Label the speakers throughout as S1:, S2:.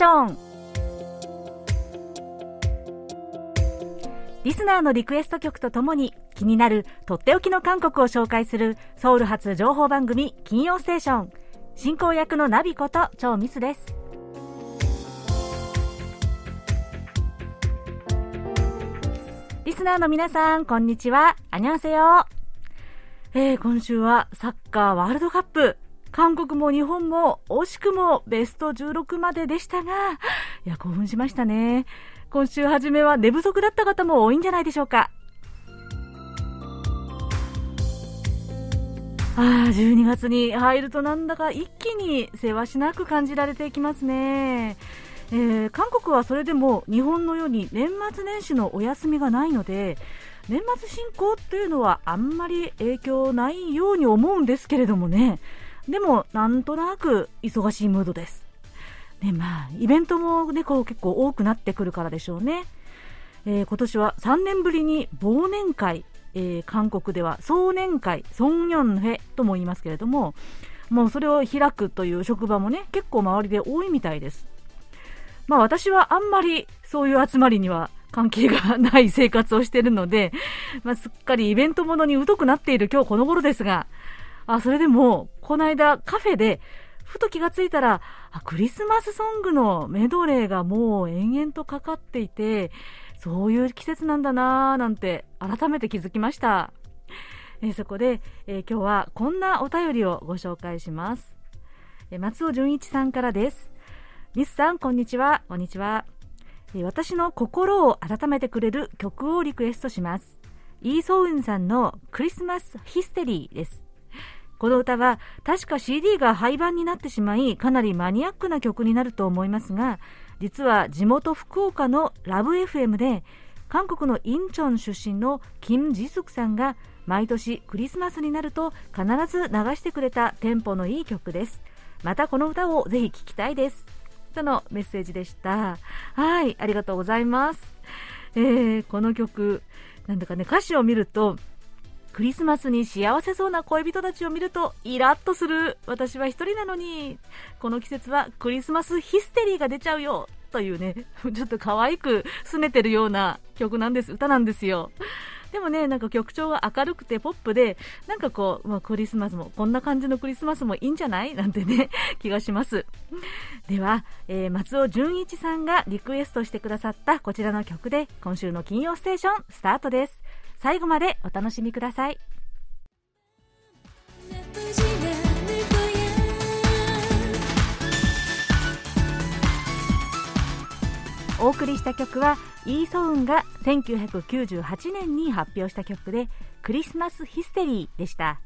S1: ションリスナーのリクエスト曲とともに気になるとっておきの韓国を紹介するソウル発情報番組金曜ステーション。進行役のナビこと超ミスです。リスナーの皆さんこんにちは。アニョンセヨえー、今週はサッカーワールドカップ。韓国も日本も惜しくもベスト16まででしたが、いや、興奮しましたね。今週初めは寝不足だった方も多いんじゃないでしょうか。ああ、12月に入るとなんだか一気にせわしなく感じられていきますね。えー、韓国はそれでも日本のように年末年始のお休みがないので、年末進行っていうのはあんまり影響ないように思うんですけれどもね。でも、なんとなく忙しいムードです。ね、まあ、イベントもね、こう結構多くなってくるからでしょうね。えー、今年は3年ぶりに忘年会、えー、韓国では総年会、ソンニョンヘとも言いますけれども、もうそれを開くという職場もね、結構周りで多いみたいです。まあ私はあんまりそういう集まりには関係がない生活をしているので、まあ、すっかりイベントものに疎くなっている今日この頃ですが、あ、それでも、この間カフェで、ふと気がついたら、あ、クリスマスソングのメドレーがもう延々とかかっていて、そういう季節なんだなぁなんて改めて気づきました。え、そこで、え、今日はこんなお便りをご紹介します。え、松尾純一さんからです。ミスさん、こんにちは。こんにちは。え私の心を温めてくれる曲をリクエストします。イーソウンさんのクリスマスヒステリーです。この歌は確か CD が廃盤になってしまいかなりマニアックな曲になると思いますが実は地元福岡のラブ FM で韓国のインチョン出身のキム・ジスクさんが毎年クリスマスになると必ず流してくれたテンポのいい曲です。またこの歌をぜひ聴きたいです。とのメッセージでした。はいありがとうございます、えー、この曲なんだかね歌詞を見るとクリスマスに幸せそうな恋人たちを見るとイラッとする私は一人なのにこの季節はクリスマスヒステリーが出ちゃうよというね ちょっと可愛く拗ねてるような曲なんです歌なんですよでもね、なんか曲調が明るくてポップで、なんかこう、まあ、クリスマスも、こんな感じのクリスマスもいいんじゃない？なんてね、気がします。では、えー、松尾純一さんがリクエストしてくださったこちらの曲で、今週の金曜ステーション、スタートです。最後までお楽しみくださいお送りした曲はイーソウンが1998年に発表した曲で「クリスマスヒステリー」でした。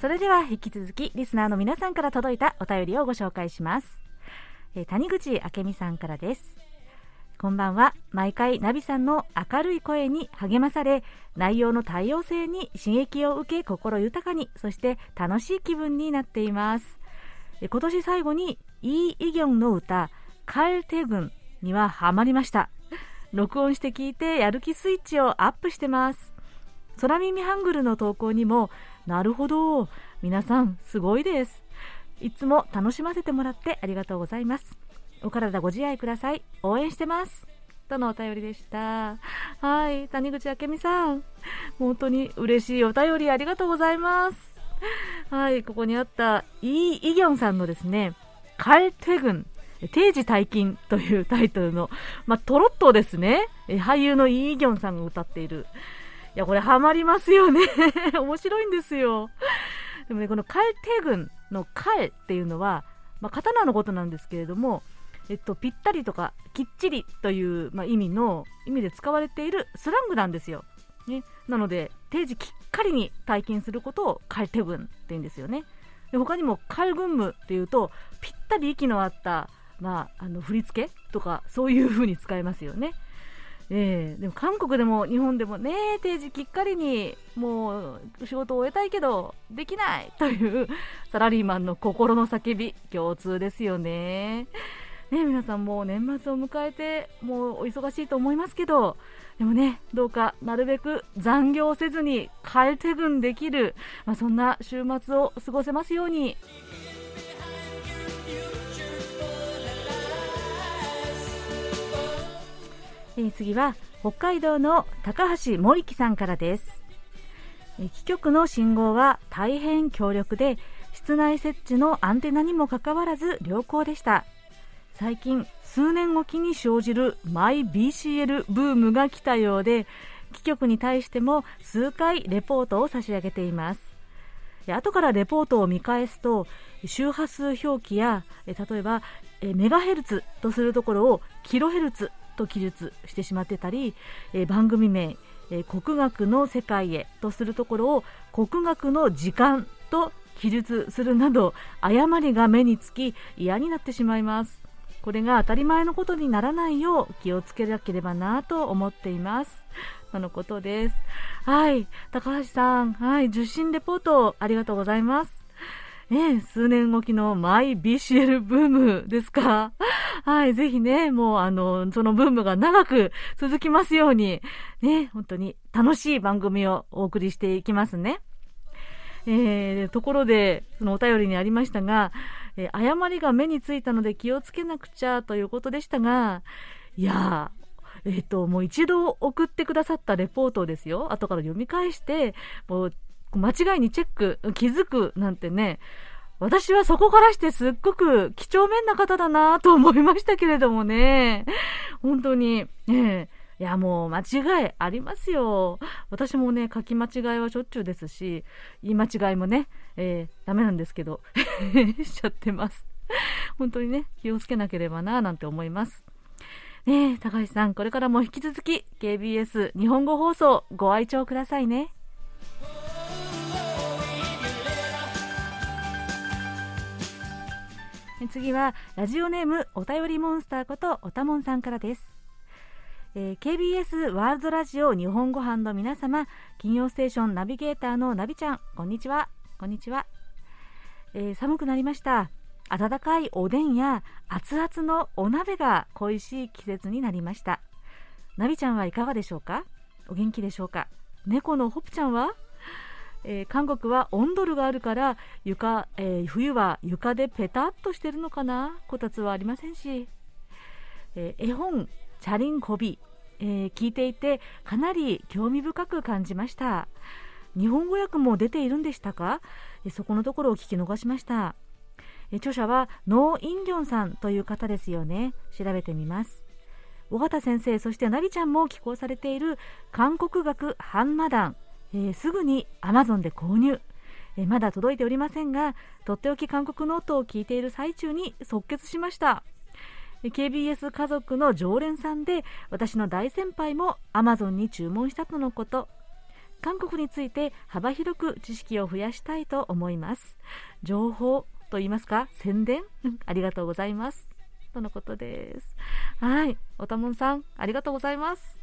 S1: それでは引き続きリスナーの皆さんから届いたお便りをご紹介します、えー、谷口明美さんからです。こんばんは。毎回ナビさんの明るい声に励まされ内容の多様性に刺激を受け心豊かにそして楽しい気分になっています。今年最後にイ・イギョンの歌「カルテグン」にはハマりました。録音して聞いてやる気スイッチをアップしてます。空耳ハングルの投稿にもなるほど。皆さん、すごいです。いつも楽しませてもらってありがとうございます。お体ご自愛ください。応援してます。とのお便りでした。はい。谷口明美さん。本当に嬉しいお便りありがとうございます。はい。ここにあったイー・イギョンさんのですね、カルテ軍、定時退勤というタイトルの、まあ、トロットですね。俳優のイ・イギョンさんが歌っている、いや、これハマりますよね。面白いんですよ。でもね、このカエテ軍のカエっていうのは、まあ、刀のことなんですけれども、えっと、ぴったりとかきっちりという、まあ、意味の意味で使われているスラングなんですよ。ね、なので定時きっかりに体験することをカルテ軍って言うんですよね。で他にもカルグンムっていうとぴったり息の合った、まあ、あの振り付けとかそういう風に使えますよね。えー、でも韓国でも日本でもね定時きっかりにもう仕事を終えたいけどできないというサラリーマンの心の叫び共通ですよね。ね皆さんもう年末を迎えてもうお忙しいと思いますけどでもねどうかなるべく残業せずに帰手群できる、まあ、そんな週末を過ごせますように。えー、次は北海道の高橋森木さんからです、えー、機局の信号は大変強力で室内設置のアンテナにもかかわらず良好でした。最近数年おきに生じるマイ BCL ブームが来たようで機局に対しても数回レポートを差し上げています。後からレポートを見返すと周波数表記や例えばメガヘルツとするところをキロヘルツと記述してしまってたり、えー、番組名、えー、国学の世界へとするところを国学の時間と記述するなど誤りが目につき嫌になってしまいます。これが当たり前のことにならないよう気をつけなければなと思っています。とのことです。はい。高橋さん。はい。受信レポートありがとうございます。ね、数年おきのマイ BCL ブームですか？はい、ぜひね、もうあの、そのブームが長く続きますように、ね、本当に楽しい番組をお送りしていきますね。えー、ところで、そのお便りにありましたが、えー、誤りが目についたので気をつけなくちゃということでしたが、いやえっ、ー、と、もう一度送ってくださったレポートですよ。後から読み返して、もう間違いにチェック、気づくなんてね、私はそこからしてすっごく几帳面な方だなと思いましたけれどもね。本当に、ねいや、もう間違いありますよ。私もね、書き間違いはしょっちゅうですし、言い間違いもね、えー、ダメなんですけど、しちゃってます。本当にね、気をつけなければな、なんて思います。ねえ高橋さん、これからも引き続き、KBS 日本語放送ご愛聴くださいね。次はラジオネームお便りモンスターことおたもんさんからです、えー、KBS ワールドラジオ日本語版の皆様金曜ステーションナビゲーターのナビちゃんこんにちは。こんにちは、えー、寒くなりました。温かいおでんや熱々のお鍋が恋しい季節になりました。ナビちゃんはいかがでしょうか？お元気でしょうか？猫のホプちゃんは？えー、韓国は温度があるから床、えー、冬は床でペタッとしてるのかな？こたつはありませんし、えー、絵本「チャリンコビ」え、聞いていてかなり興味深く感じました。日本語訳も出ているんでしたか、え、そこのところを聞き逃しました、え、著者はノー・インギョンさんという方ですよね。調べてみます。尾形先生そしてナビちゃんも寄稿されている韓国学ハンマダン。えー、すぐに Amazon で購入、えー、まだ届いておりませんがとっておき韓国ノートを聞いている最中に即決しました。KBS 家族の常連さんで私の大先輩も Amazon に注文したとのこと。韓国について幅広く知識を増やしたいと思います。情報と言いますか宣伝？ありがとうございます。とのことです。はいおたもんさんありがとうございます。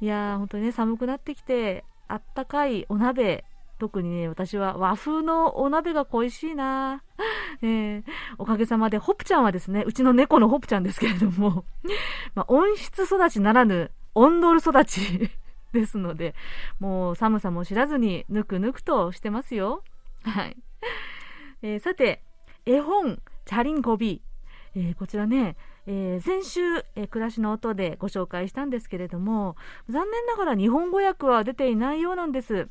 S1: いやー本当にね寒くなってきてあったかいお鍋、特にね、私は和風のお鍋が恋しいな、えー、おかげさまで、ホプちゃんはですね、うちの猫のホプちゃんですけれども、まあ、温室育ちならぬ、オンドル育ち ですので、もう寒さも知らずに、ぬくぬくとしてますよ。はい。えー、さて、絵本、チャリンコビー、えー、こちらね、えー、先週、えー、暮らしの音でご紹介したんですけれども残念ながら日本語訳は出ていないようなんです。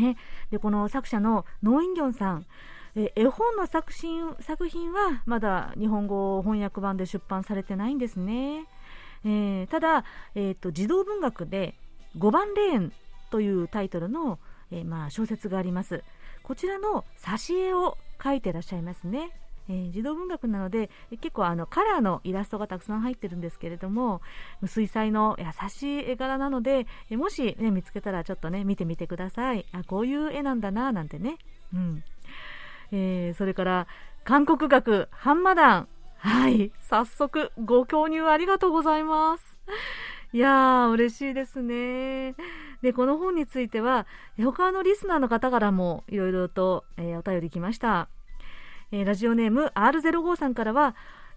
S1: えでこの作者のノーインギョンさんえ絵本の作品作品はまだ日本語翻訳版で出版されてないんですね。えー、ただ、えーと、児童文学で「5番レーン」というタイトルの、えー、まあ、小説があります。こちらの挿絵を描いてらっしゃいますね。えー、児童文学なので結構あのカラーのイラストがたくさん入ってるんですけれども水彩の優しい絵柄なので、もし、ね、見つけたらちょっとね見てみてください。あこういう絵なんだななんてね、うん。えー、それから韓国学ハンマダン。はい。早速ご購入ありがとうございます。いやー、嬉しいですね。で、この本については、他のリスナーの方からもいろいろと、えー、お便り来ました。えー、ラジオネーム R05 さんからは、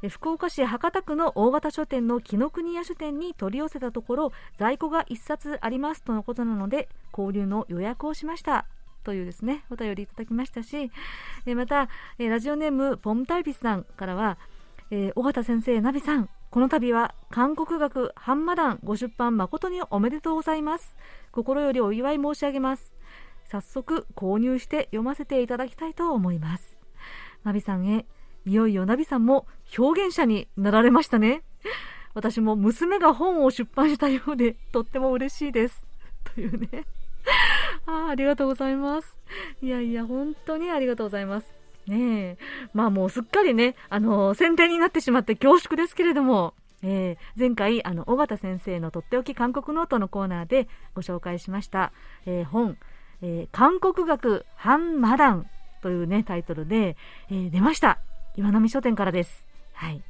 S1: 福岡市博多区の大型書店の紀ノ国屋書店に取り寄せたところ在庫が1冊ありますとのことなので購入の予約をしました。というですね。お便りいただきましたしまたラジオネームポムタイピスさんからは尾形先生ナビさんこの度は韓国学ハンマダンご出版誠におめでとうございます。心よりお祝い申し上げます。早速購入して読ませていただきたいと思います。ナビさんへいよいよナビさんも表現者になられましたね。私も娘が本を出版したようで、とっても嬉しいです。というね。あありがとうございます。いやいや、本当にありがとうございます。ねえ。まあもうすっかりね、あのー、宣伝になってしまって恐縮ですけれども、えー、前回、あの、尾形先生のとっておき韓国ノートのコーナーでご紹介しました、えー、本、えー、韓国学ハンマダンというね、タイトルで、え出ました。岩波書店からです。はい。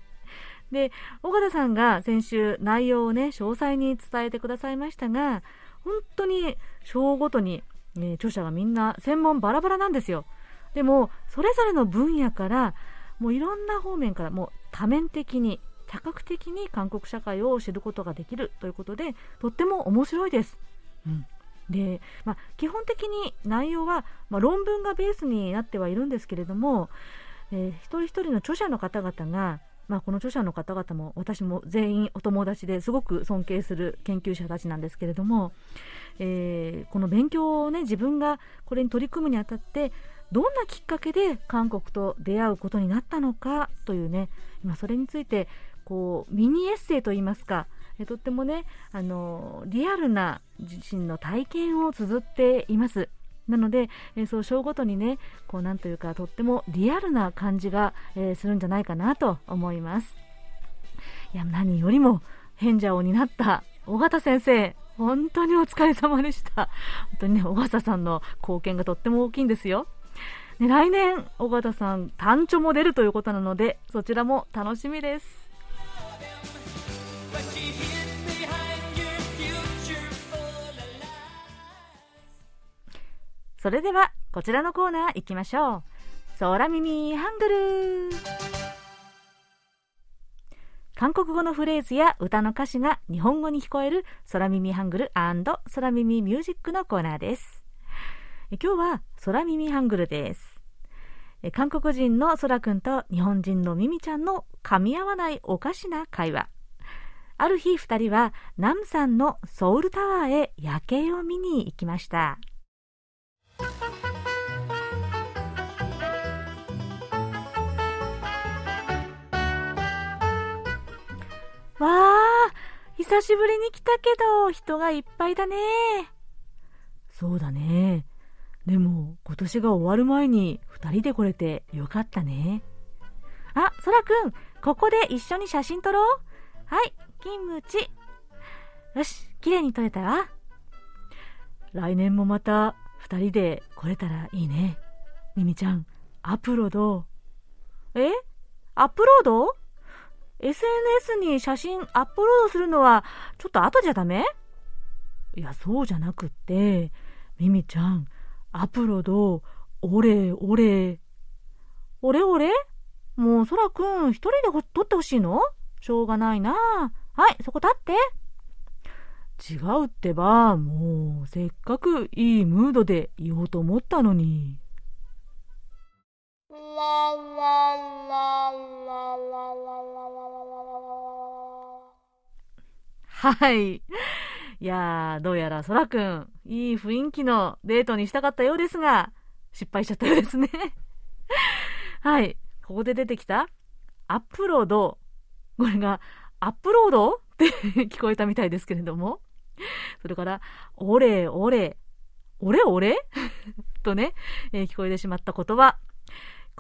S1: で、尾形さんが先週内容をね、詳細に伝えてくださいましたが、本当に章ごとに、え著者がみんな専門バラバラなんですよ。でも、それぞれの分野から、もういろんな方面から、もう多面的に、多角的に韓国社会を知ることができるということで、とっても面白いです。うん。で、まあ、基本的に内容は、まあ、論文がベースになってはいるんですけれども、えー、一人一人の著者の方々が、まあ、この著者の方々も私も全員お友達ですごく尊敬する研究者たちなんですけれども、えー、この勉強をね自分がこれに取り組むにあたってどんなきっかけで韓国と出会うことになったのかというね今それについてこうミニエッセイといいますかとってもねあのリアルな自身の体験を綴っています。なので、えー、そう章ごとにねこうなんというかとってもリアルな感じが、えー、するんじゃないかなと思いますいや何よりも変者を担った尾形先生本当にお疲れ様でした本当にね尾形さんの貢献がとっても大きいんですよね、来年、尾形さん、単調も出るということなので、そちらも楽しみです。それではこちらのコーナー行きましょう。空耳ハングル。韓国語のフレーズや歌の歌詞が日本語に聞こえる空耳ハングル空耳ミュージックのコーナーです。今日は空耳ハングルです。韓国人のそらくんと日本人のミミちゃんの噛み合わないおかしな会話。ある日2人はナムさんのソウルタワーへ夜景を見に行きました。わあ、久しぶりに来たけど、人がいっぱいだね。そうだね。でも、今年が終わる前に二人で来れてよかったね。あ、そらくん、ここで一緒に写真撮ろう。はい、キムチ。よし、綺麗に撮れたわ。来年もまた二人で来れたらいいね。ミミちゃん、アップロード？え？アップロード？SNS に写真アップロードするのはちょっと後じゃダメ？いや、そうじゃなくって、ミミちゃん、アップロード、お礼、お礼。お礼お礼もう、そらくん、一人で撮ってほしいの？しょうがないな。はい、そこ立って。違うってば、もう、せっかくいいムードで言おうと思ったのに。はい。いやー、どうやらそらくん、いい雰囲気のデートにしたかったようですが、失敗しちゃったようですね。はい。ここで出てきた、アップロード。これが、アップロード？って聞こえたみたいですけれども。それから、おれおれ、おれおれとね、えー、聞こえてしまった言葉。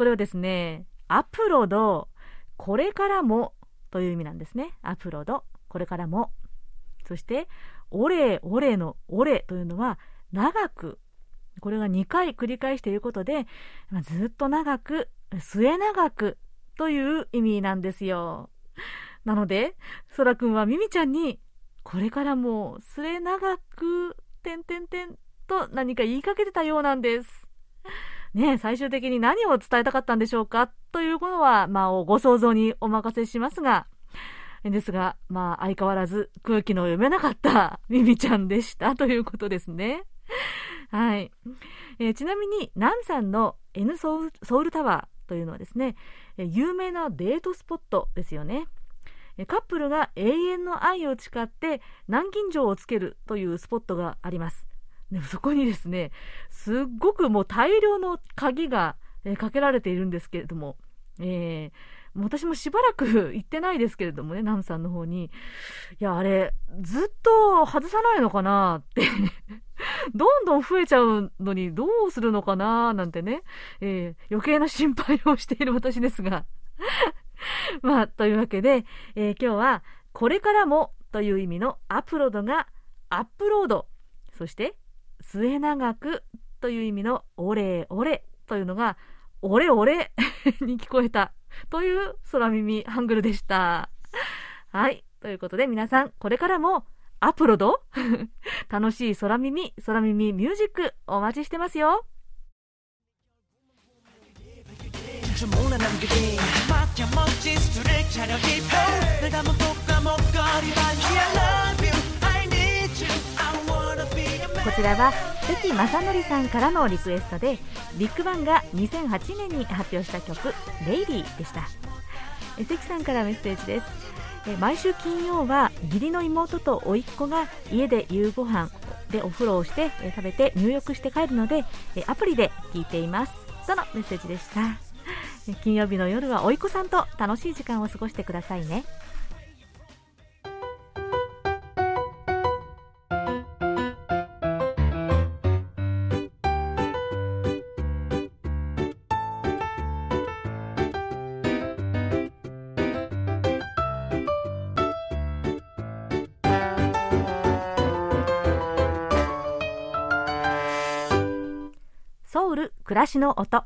S1: これをですね、アプロド、これからもという意味なんですね。アプロド、これからも。そして、おれおれのおれというのは、長く。これが2回繰り返していることで、ずっと長く、末長くという意味なんですよ。なので、そらくんはミミちゃんにこれからも末永く、てんてんてんと何か言いかけてたようなんです。ね最終的に何を伝えたかったんでしょうか？ということは、まあ、ご想像にお任せしますが、ですが、まあ、相変わらず空気の読めなかったミミちゃんでしたということですね。はい。えー、ちなみに、ナンさんの N ソウルタワーというのはですね、有名なデートスポットですよね。カップルが永遠の愛を誓って南京錠をつけるというスポットがあります。でもそこにですね、すっごくもう大量の鍵が、えー、かけられているんですけれども、えー、私もしばらく行ってないですけれどもね、ナムさんの方に。いや、あれ、ずっと外さないのかなって どんどん増えちゃうのにどうするのかななんてね、えー、余計な心配をしている私ですが まあ、というわけで、えー、今日は、これからもという意味のアップロードがアップロード、そして末永くという意味のオレオレというのが、オレオレ に聞こえたという空耳ハングルでした。はい。ということで皆さん、これからもアップロード 楽しい空耳、空耳ミュージックお待ちしてますよ。こちらは関正則さんからのリクエストでビッグバンが2008年に発表した曲「レイリー」でした。関さんからメッセージです。毎週金曜は義理の妹と甥っ子が家で夕ご飯でお風呂をして食べて入浴して帰るのでアプリで聞いています。とのメッセージでした。金曜日の夜は甥っ子さんと楽しい時間を過ごしてくださいね。暮らしの音。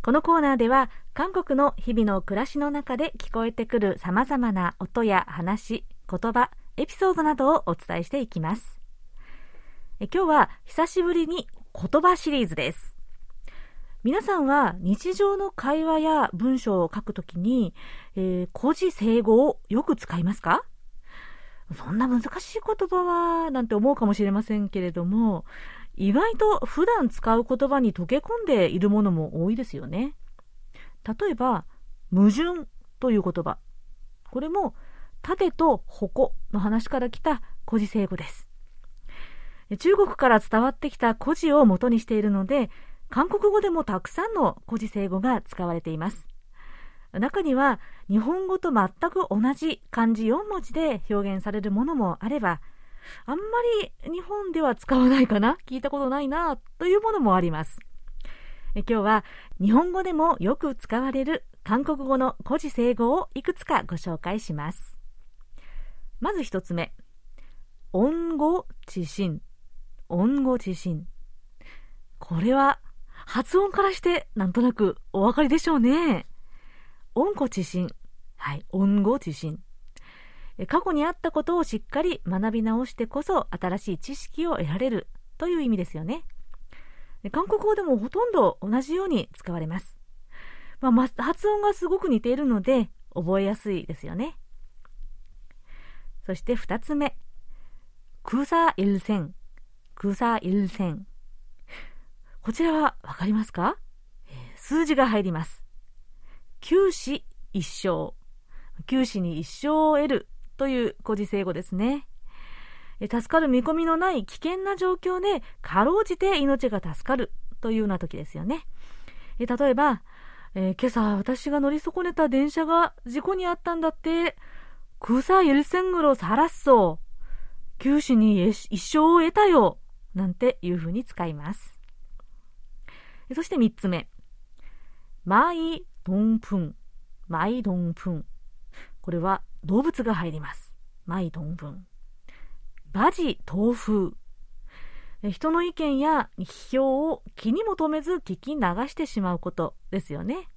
S1: このコーナーでは韓国の日々の暮らしの中で聞こえてくるさまざまな音や話言葉エピソードなどをお伝えしていきます。え今日は久しぶりに言葉シリーズです。皆さんは日常の会話や文章を書くときに、えー、古事成語をよく使いますか？そんな難しい言葉はなんて思うかもしれませんけれども意外と普段使う言葉に溶け込んでいるものも多いですよね。例えば、矛盾という言葉。これも、盾と矛の話から来た古事成語です。中国から伝わってきた古事を元にしているので、韓国語でもたくさんの古事成語が使われています。中には日本語と全く同じ漢字4文字で表現されるものもあれば、あんまり日本では使わないかな？聞いたことないなというものもあります。え今日は日本語でもよく使われる韓国語の古事成語をいくつかご紹介します。まず一つ目。音語地震。音語地震。これは発音からしてなんとなくお分かりでしょうね。音語地震。はい、音語地震。過去にあったことをしっかり学び直してこそ新しい知識を得られるという意味ですよね。韓国語でもほとんど同じように使われます。まあ、発音がすごく似ているので覚えやすいですよね。そして二つ目。空差一線。空差一線。こちらはわかりますか？数字が入ります。九死一生。九死に一生を得るという古事成語ですね。助かる見込みのない危険な状況で、かろうじて命が助かるというような時ですよね。例えば、えー、今朝私が乗り損ねた電車が事故にあったんだって、空사일생으로살았어九死に一生を得たよなんていう風に使います。そして三つ目。マイドンプン。マイドンプン。 これは動物が入ります。マイドンブン。バジ豆腐。人の意見や批評を気にも留めず聞き流してしまうことですよね。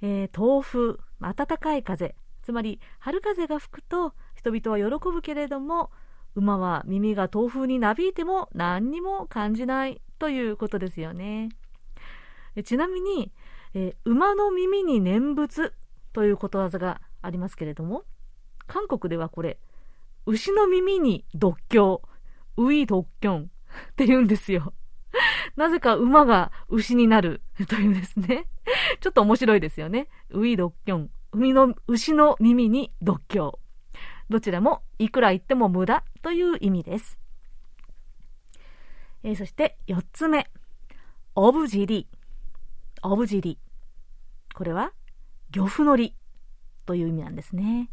S1: えー、豆腐、暖かい風、つまり春風が吹くと人々は喜ぶけれども馬は耳が豆腐になびいても何にも感じないということですよねちなみに、え馬の耳に念仏ということわざがありますけれども韓国ではこれ牛の耳に独協ウイ独キョンって言うんですよなぜか馬が牛になるというですね。ちょっと面白いですよね。ウィドッキョン。海の牛の耳に独協。どちらもいくら言っても無駄という意味です。えー、そして4つ目。オブジリ。オブジリ。これは漁夫のりという意味なんですね。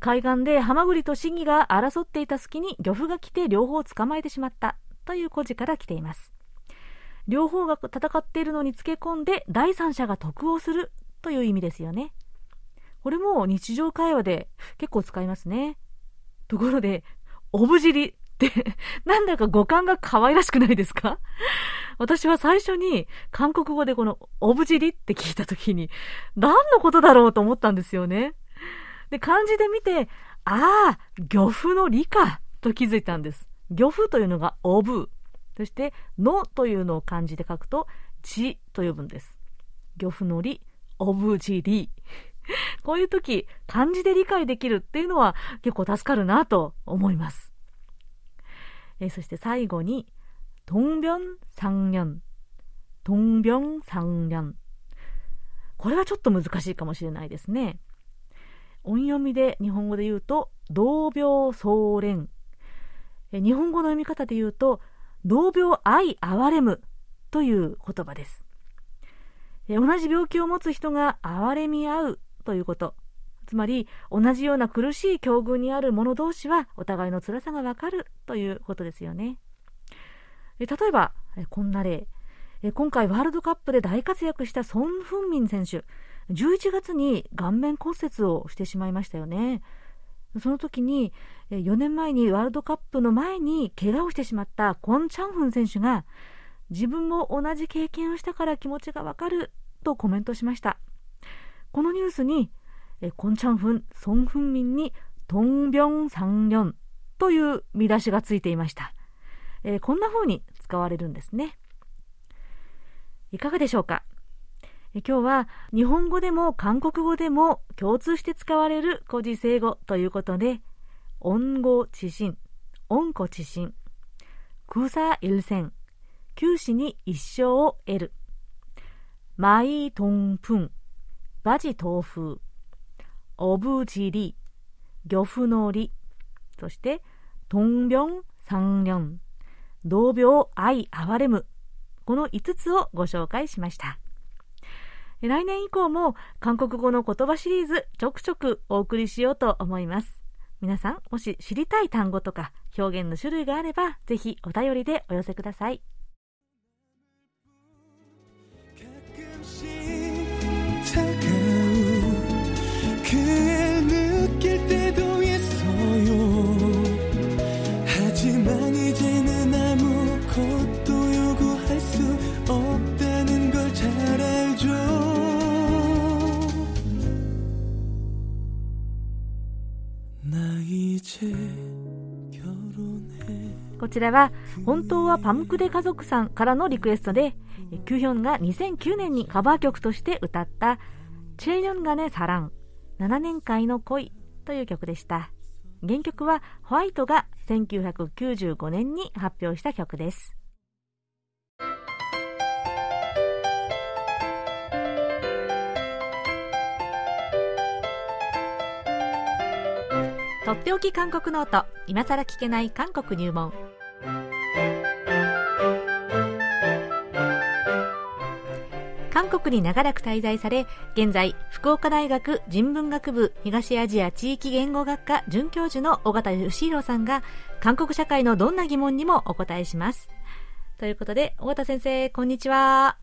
S1: 海岸でハマグリとシギが争っていた隙に漁夫が来て両方捕まえてしまったという故事から来ています。両方が戦っているのにつけ込んで第三者が得をするという意味ですよね。これも日常会話で結構使いますね。ところで、オブジリって なんだか五感が可愛らしくないですか？私は最初に韓国語でこのオブジリって聞いた時に何のことだろうと思ったんですよね。で、漢字で見て、ああ、漁夫の理かと気づいたんです。漁夫というのがオブ、そして、のというのを漢字で書くと、じと呼ぶんです。漁夫のり、オブジリ。こういう時、漢字で理解できるっていうのは結構助かるなと思います。えそして最後に、 동변상련。동변상 련。 これはちょっと難しいかもしれないですね。音読みで日本語で言うと、同病相連。日本語の読み方で言うと、同病愛憐れむという言葉です。同じ病気を持つ人が憐れみ合うということ。つまり、同じような苦しい境遇にある者同士はお互いの辛さがわかるということですよね。 例えば、こんな例。今回ワールドカップで大活躍したソン・フンミン選手。11月に顔面骨折をしてしまいましたよね。その時に4年前にワールドカップの前に怪我をしてしまったコン・チャンフン選手が自分も同じ経験をしたから気持ちがわかるとコメントしましたこのニュースにコン・チャンフン、ソン・フンミンにトンビョン・サンリョンという見出しがついていました、えー、こんな風に使われるんですね。いかがでしょうか？今日は日本語でも韓国語でも共通して使われる古事成語ということで、音語知心、音語知心、空差一戦、九死に一生を得る、マイトンプン、バジ豆腐、オブジリ、漁夫のり、そして、トンビョン、サンリョン、同病愛憐れむ、この5つをご紹介しました。来年以降も韓国語の言葉シリーズちょくちょくお送りしようと思います。皆さん、もし知りたい単語とか表現の種類があれば、ぜひお便りでお寄せください。ちらは本当はパムクデ家族さんからのリクエストでキュヒョンが2009年にカバー曲として歌った「チェニョンガネサラン7年間の恋」という曲でした。原曲はホワイトが1995年に発表した曲です。とっておき韓国ノート今さら聞けない韓国入門。韓国に長らく滞在され現在福岡大学人文学部東アジア地域言語学科准教授の尾形義弘さんが韓国社会のどんな疑問にもお答えしますということで尾形先生こんにちは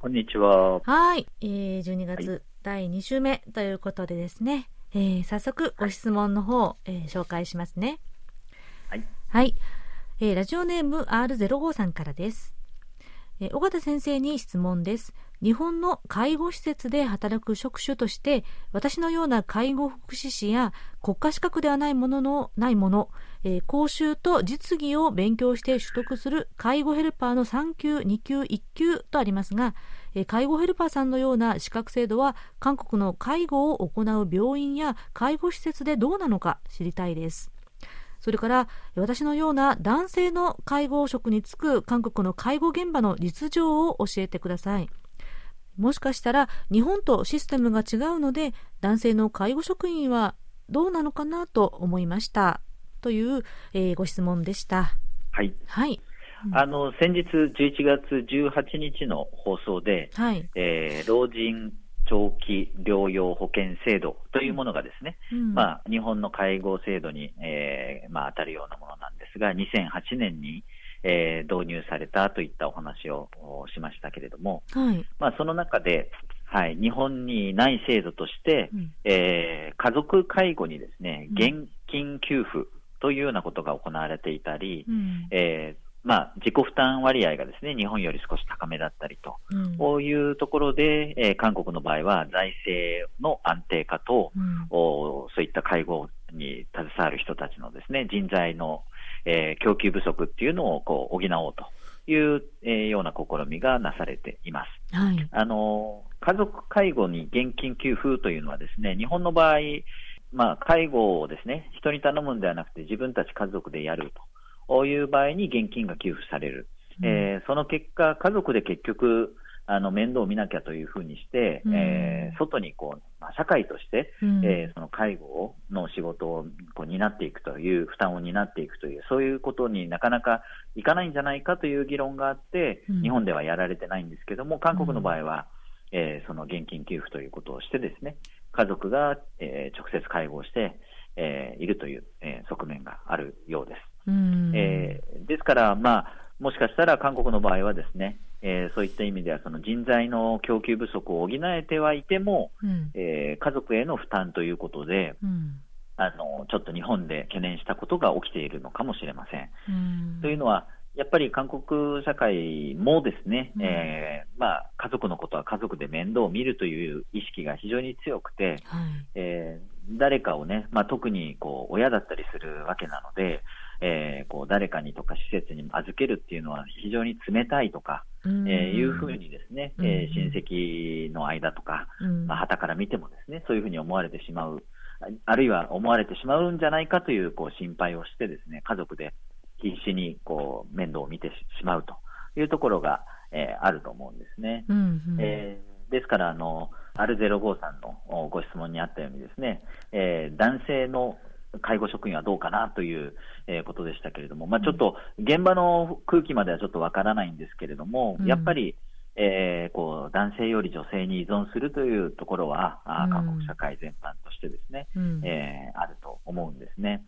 S2: こんにちは
S1: はい、えー、12月第2週目ということでですね、えー、早速ご質問の方、えー、紹介しますね。
S2: はい。
S1: はい。えー、ラジオネーム R05 さんからです。え尾形先生に質問です。日本の介護施設で働く職種として、私のような介護福祉士や国家資格ではないものの、ないもの、えー、講習と実技を勉強して取得する介護ヘルパーの3級、2級、1級とありますが、えー、介護ヘルパーさんのような資格制度は韓国の介護を行う病院や介護施設でどうなのか知りたいです。それから私のような男性の介護職に就く韓国の介護現場の実情を教えてください。もしかしたら日本とシステムが違うので男性の介護職員はどうなのかなと思いましたという、えー、ご質問でした。
S2: はい。はい。あの先日11月18日の放送で、はいえー、老人長期療養保険制度というものがですね、うん、まあ、日本の介護制度に、えーまあ、当たるようなものなんですが、2008年に、えー、導入されたといったお話をしましたけれども、はい、まあ、その中で、はい、日本にない制度として、うん、えー、家族介護にですね、現金給付というようなことが行われていたり、うん、えーまあ、自己負担割合がですね、日本より少し高めだったりと、こういうところで、えー、韓国の場合は財政の安定化と、うん、おそういった介護に携わる人たちのですね、人材の、えー、供給不足っていうのをこう補おうという、えー、ような試みがなされています。はい、あの家族介護に現金給付というのはですね、日本の場合、まあ、介護をですね、人に頼むんではなくて自分たち家族でやると。ういう場合に現金が給付される、うん、えー、その結果、家族で結局、あの面倒を見なきゃというふうにして、うん、えー、外にこう、まあ、社会として、うん、えー、その介護の仕事をこう担っていくという、負担を担っていくという、そういうことになかなかいかないんじゃないかという議論があって、うん、日本ではやられてないんですけども、韓国の場合は、えー、その現金給付ということをしてですね、家族が、えー、直接介護をして、えー、いるという、えー、側面があるようです。えー、ですから、まあ、もしかしたら韓国の場合はですね、えー、そういった意味ではその人材の供給不足を補えてはいても、うん、えー、家族への負担ということで、うん、あのちょっと日本で懸念したことが起きているのかもしれません。うん、というのは、やっぱり韓国社会もですね、うん、えー、まあ、家族のことは家族で面倒を見るという意識が非常に強くて、はい、えー、誰かをね、まあ、特にこう親だったりするわけなので、えー、こう誰かにとか施設に預けるっていうのは非常に冷たいとか、えー、いうふうにですね、えー、親戚の間とか、まあ、旗から見てもですね、そういうふうに思われてしまう、あるいは思われてしまうんじゃないかというこう心配をしてですね、家族で必死にこう面倒を見てしまうというところが、えー、あると思うんですね。うんうん、えー、ですからあの、R05 さんのご質問にあったようにですね、えー、男性の介護職員はどうかなという、えことでしたけれども、まあ、ちょっと現場の空気まではちょっとわからないんですけれども、やっぱり、えー、こう男性より女性に依存するというところは、うん、韓国社会全般としてですね、うん、えー、あると思うんですね。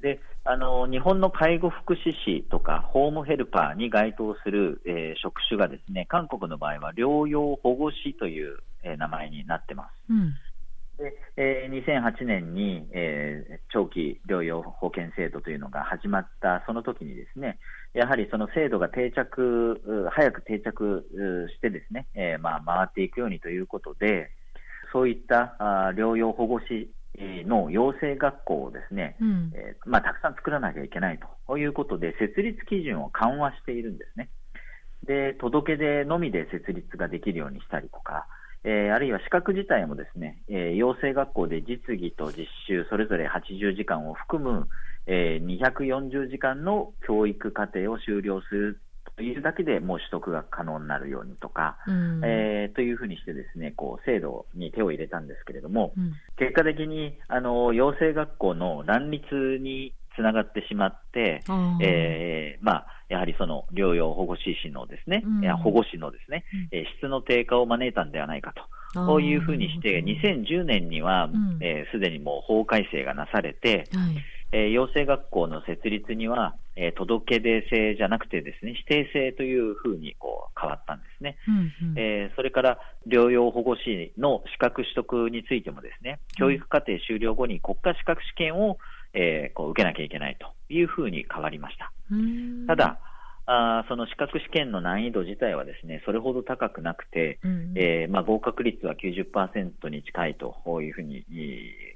S2: であの日本の介護福祉士とかホームヘルパーに該当する、えー、職種がですね韓国の場合は療養保護士という、えー、名前になってます。うん。でえー、2008年に、えー、長期療養保険制度というのが始まったその時にですねやはりその制度が定着早く定着してですね、えー、まあ、回っていくようにということでそういったあ療養保護士の養成学校をですね、うん、えー、まあ、たくさん作らなきゃいけないということで設立基準を緩和しているんですね。で届け出のみで設立ができるようにしたりとか、えー、あるいは資格自体もですね、えー、養成学校で実技と実習それぞれ80時間を含む、えー、240時間の教育課程を修了するというだけでもう取得が可能になるようにとか、うん、えー、というふうにしてですねこう制度に手を入れたんですけれども、うん、結果的にあの養成学校の乱立につながってしまって、えー、まあ、やはりその療養保護士士のですね、うん、保護士のですね、うん、質の低下を招いたんではないかと、こういうふうにして、2010年にはすで、にもう法改正がなされて、はい。えー、養成学校の設立には、えー、届け出制じゃなくてですね、指定制というふうにこう変わったんですね、うんうん、えー、それから療養保護士の資格取得についてもですね、教育課程終了後に国家資格試験をえー、こう受けなきゃいけないというふうに変わりました。ただ、あその資格試験の難易度自体はですねそれほど高くなくて、うん、えー、まあ、合格率は90%に近いというふうに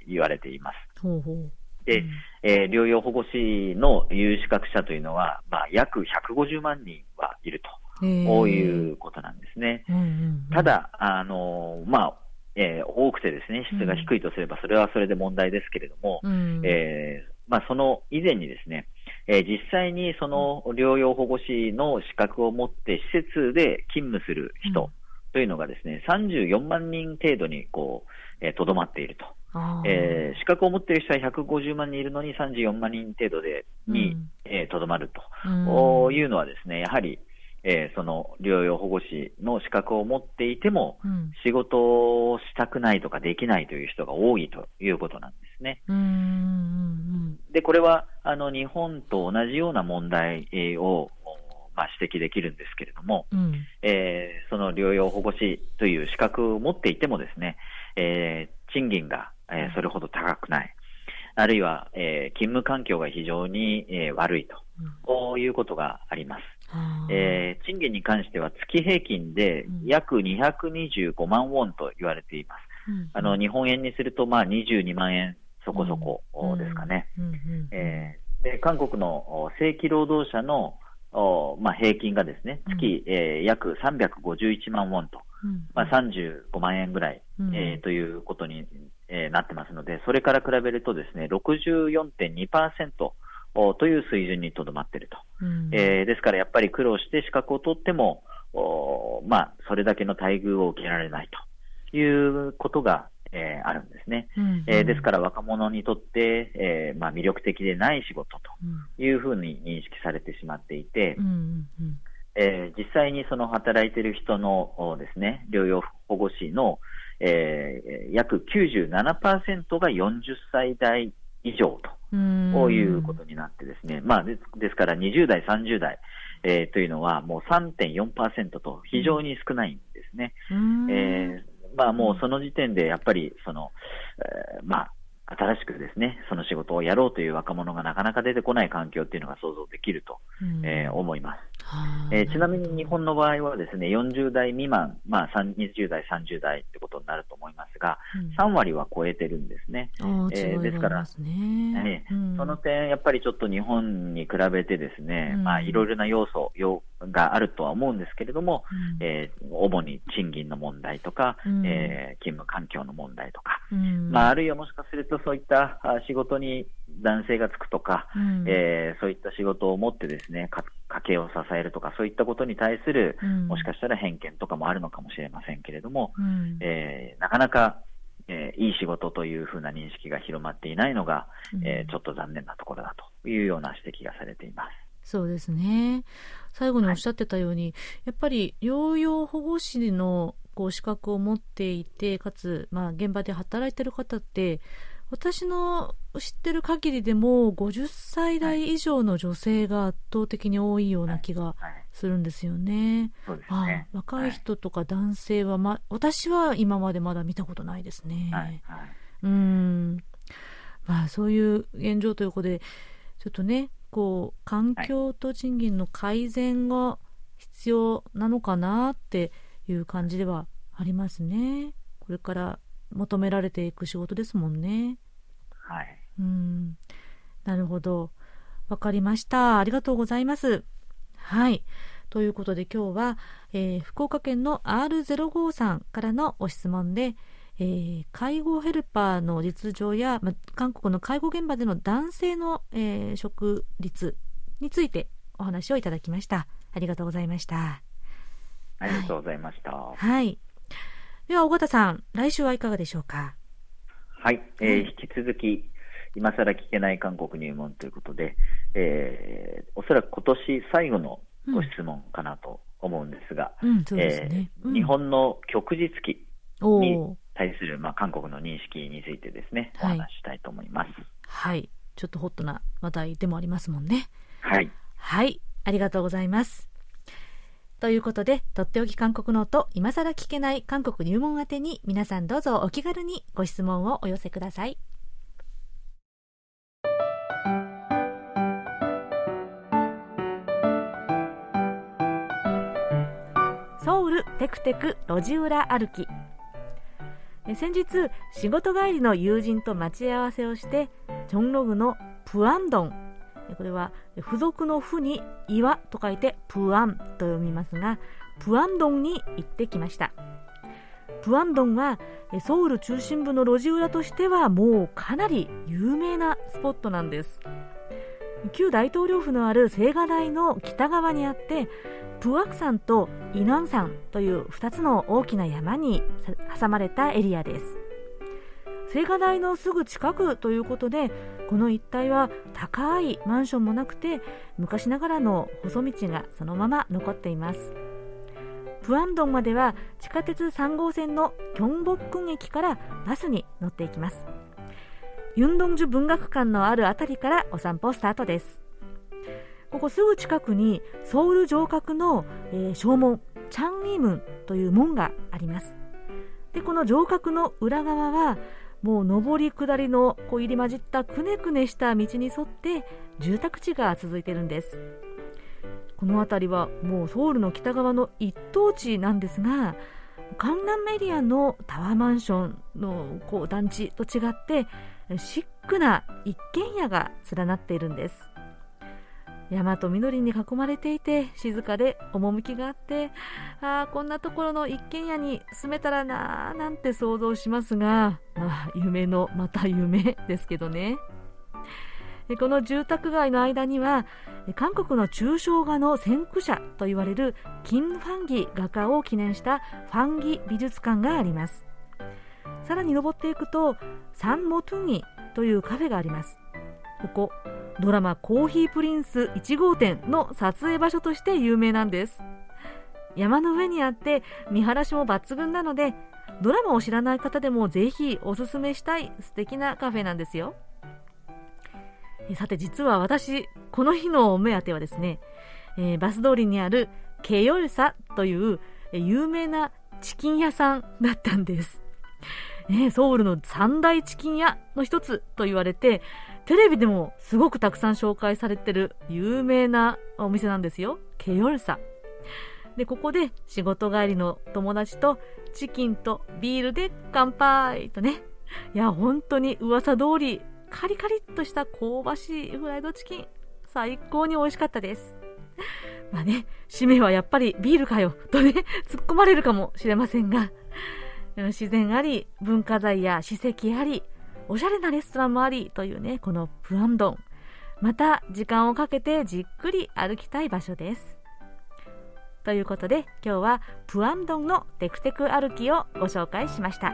S2: 言われています。ほうほうで、うん、えー、療養保護士の有資格者というのは、まあ、約150万人はいるということなんですね。うんうんうん、ただ、あのまあえー、多くてですね質が低いとすれば、それはそれで問題ですけれども、うん、えー、まあ、その以前にですね、えー、実際にその療養保護士の資格を持って施設で勤務する人というのがですね、34万人程度にこう、と、ど、まっていると。えー、資格を持っている人は150万人いるのに34万人程度でにとど、まると、いうのはですね、やはり、えー、その療養保護士の資格を持っていても、うん、仕事をしたくないとかできないという人が多いということなんですね。で、これはあの日本と同じような問題を、まあ、指摘できるんですけれども、うん、えー、その療養保護士という資格を持っていてもですね、えー、賃金が、えー、それほど高くない。あるいは、えー、勤務環境が非常に、えー、悪いと、こういうことがあります。えー、賃金に関しては月平均で約225万ウォンと言われています。うん、あの日本円にするとまあ22万円そこそこですかね。で韓国の正規労働者のおまあ、平均がですね月、うん、えー、約351万ウォンと、うん、まあ、35万円ぐらい、うん、えー、ということに、えー、なってますので、それから比べるとですね64.2%、という水準にとどまっていると、うん、えー、ですからやっぱり苦労して資格を取っても、おまあ、それだけの待遇を受けられないということが、えー、あるんですね、うん。うん、えー、ですから若者にとって、えーまあ、魅力的でない仕事というふうに認識されてしまっていて、うんうんうん。えー、実際にその働いている人のですね療養保護士の、えー、約97%が40歳代以上と。こういうことになってですね、まあ、ですですから20代、30代、えー、というのはもう3.4%と非常に少ないんですね。えー、まあもうその時点でやっぱりその、えー、まあ新しくですね、その仕事をやろうという若者がなかなか出てこない環境っていうのが想像できると、うん、えー、思います。えー、ちなみに日本の場合はですね、40代未満、まあ、20代、30代ってことになると思いますが、うん、3割は超えてるんですね。えー、ですから、ねうん、その点、やっぱりちょっと日本に比べてですね、まあ、いろいろな要素、要があるとは思うんですけれども、うん、えー、主に賃金の問題とか、うん、えー、勤務環境の問題とか、うん、まあ、あるいはもしかするとそういった仕事に男性がつくとか、うん、えー、そういった仕事を持ってですね家計を支えるとかそういったことに対する、もしかしたら偏見とかもあるのかもしれませんけれども、えなかなかえー、いい仕事というふうな認識が広まっていないのが、えー、ちょっと残念なところだというような指摘がされています。
S1: そうですね。最後におっしゃってたように、はい、やっぱり療養保護士のこう資格を持っていて、かつ、まあ、現場で働いてる方って、私の知ってる限りでも50歳代以上の女性が圧倒的に多いような気がするんですよね。
S2: はい
S1: 若い。人とか男性は、ま、私は今までまだ見たことないですね。はい。はい、うん。まあそういう現状ということでちょっとねこう環境と賃金の改善が必要なのかなっていう感じではありますね。これから求められていく仕事ですもんね。
S2: はい。
S1: うん。なるほど。わかりました。ありがとうございます。はい。ということで今日は、えー、福岡県の R05 さんからのお質問で、えー、介護ヘルパーの実情や、ま、韓国の介護現場での男性の、えー、職率についてお話をいただきました。ありがとうございました。
S2: ありがとうございました。
S1: はい。はい、では、尾形さん、来週はいかがでしょうか？
S2: はい、えー、引き続き、今更聞けない韓国入門ということで、えー、おそらく今年最後のご質問かなと思うんですが、日本の旭日記に対する、まあ、韓国の認識についてですね、お話ししたいと思います。
S1: はい。ちょっとホットな話題でもありますもんね。
S2: はい。
S1: はい。ありがとうございます。ということで、とっておき韓国の音、今更聞けない韓国入門宛てに皆さんどうぞお気軽にご質問をお寄せください。ソウルテクテク路地裏歩き先日仕事帰りの友人と待ち合わせをしてチョンログのプアンドン。これは付属の府に岩と書いてプアンと読みますがプアンドンに行ってきました。プアンドンはソウル中心部の路地裏としてはもうかなり有名なスポットなんです。旧大統領府のある青瓦台の北側にあってプアク山とイナン山という2つの大きな山に挟まれたエリアです。青瓦台のすぐ近くということでこの一帯は高いマンションもなくて昔ながらの細道がそのまま残っています。プアンドンまでは地下鉄3号線のキョンボックン駅からバスに乗っていきます。ユンドンジュ文学館のある辺りからお散歩スタートですここすぐ近くにソウル城郭の、えー、正門チャンイムンという門がありますでこの城郭の裏側はもう上り下りのこう入り混じったくねくねした道に沿って住宅地が続いているんですこの辺りはもうソウルの北側の一等地なんですがカンナンメディアのタワーマンションのこう団地と違ってシックな一軒家が連なっているんです。山と緑に囲まれていて静かで趣があってああこんなところの一軒家に住めたらなーなんて想像しますが、まあ、夢のまた夢ですけどね。この住宅街の間には韓国の抽象画の先駆者と言われるキン・ファンギ画家を記念したファンギ美術館があります。さらに登っていくとサンモトゥギというカフェがあります。ここドラマ「コーヒープリンス1号店」の撮影場所として有名なんです。山の上にあって見晴らしも抜群なのでドラマを知らない方でもぜひおすすめしたい素敵なカフェなんですよ。さて実は私この日のお目当てはですね、えー、バス通りにあるケヨルサという有名なチキン屋さんだったんです、ね、ソウルの三大チキン屋の一つと言われてテレビでもすごくたくさん紹介されてる有名なお店なんですよ。ケヨルサ。でここで仕事帰りの友達とチキンとビールで乾杯とね。いや本当に噂通りカリカリっとした香ばしいフライドチキン、最高に美味しかったです。まあね、締めはやっぱりビールかよ、とね、突っ込まれるかもしれませんが、自然あり、文化財や史跡あり、おしゃれなレストランもありというね、このプアンドン。また時間をかけてじっくり歩きたい場所です。ということで今日はプアンドンのテクテク歩きをご紹介しました。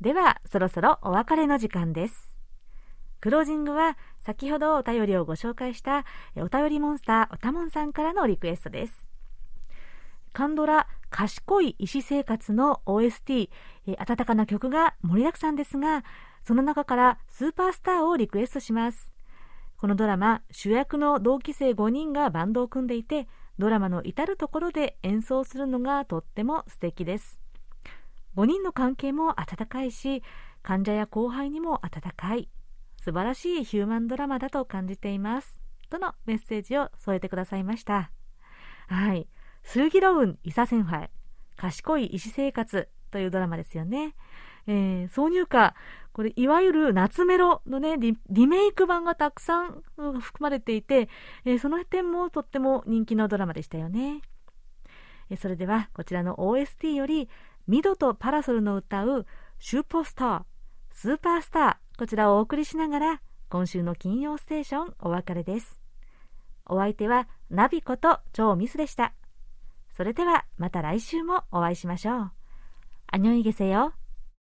S1: では、そろそろお別れの時間です。クロージングは、先ほどお便りをご紹介したお便りモンスターおたもんさんからのリクエストです。カンドラ賢い医師生活の OST、温かな曲が盛りだくさんですが、その中からスーパースターをリクエストします。このドラマ、主役の同期生5人がバンドを組んでいて、ドラマの至るところで演奏するのがとっても素敵です。5人の関係も温かいし患者や後輩にも温かい素晴らしいヒューマンドラマだと感じています。とのメッセージを添えてくださいました。はい。슬기로운 의사생활。賢い医師生活というドラマですよね。えー、挿入歌、これ、いわゆる懐メロのねリ、リメイク版がたくさん含まれていて、えー、その点もとっても人気のドラマでしたよね。えー、それでは、こちらの OST より、ミドとパラソルの歌うシューポスター、スーパースター、こちらをお送りしながら、今週の金曜ステーションお別れです。お相手はナビこと超ミスでした。それではまた来週もお会いしましょう。안녕히계세 요。